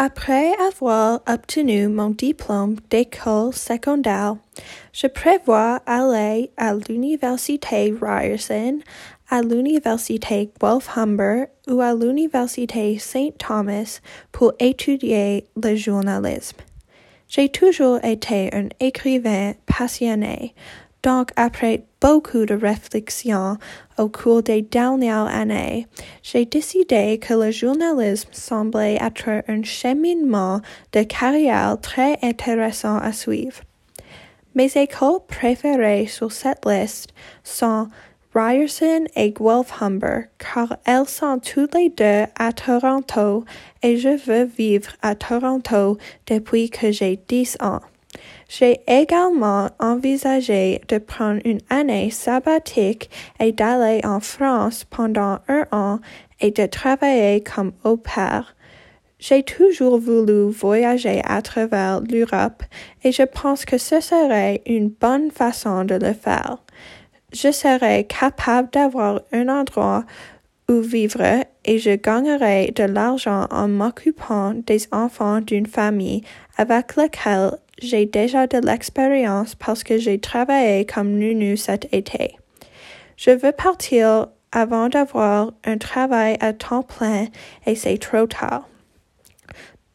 Après avoir obtenu mon diplôme d'école secondaire, je prévois aller à l'université Ryerson, à l'université Guelph Humber ou à l'université Saint Thomas pour étudier le journalisme. J'ai toujours été un écrivain passionné, donc après beaucoup de réflexions au cours des dernières années, j'ai décidé que le journalisme semblait être un cheminement de carrière très intéressant à suivre. Mes écoles préférées sur cette liste sont Ryerson et Guelph Humber, car elles sont toutes les deux à Toronto et je veux vivre à Toronto depuis que j'ai dix ans. J'ai également envisagé de prendre une année sabbatique et d'aller en France pendant un an et de travailler comme au pair. J'ai toujours voulu voyager à travers l'Europe et je pense que ce serait une bonne façon de le faire je serai capable d'avoir un endroit où vivre et je gagnerai de l'argent en m'occupant des enfants d'une famille avec laquelle j'ai déjà de l'expérience parce que j'ai travaillé comme nounou cet été. Je veux partir avant d'avoir un travail à temps plein et c'est trop tard.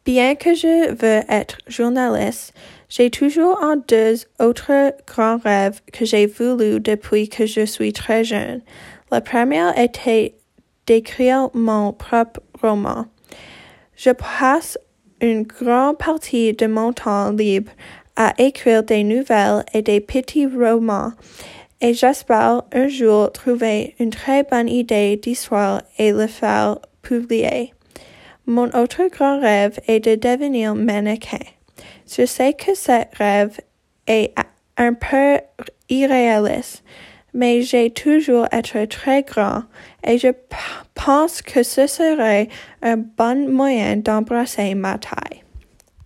Bien que je veux être journaliste, j'ai toujours un deux autres grands rêves que j'ai voulu depuis que je suis très jeune. Le premier était d'écrire mon propre roman. Je passe une grande partie de mon temps libre à écrire des nouvelles et des petits romans et j'espère un jour trouver une très bonne idée d'histoire et le faire publier. Mon autre grand rêve est de devenir mannequin. Je sais que ce rêve est un peu irréaliste, mais j'ai toujours été très grand et je pense que ce serait un bon moyen d'embrasser ma taille.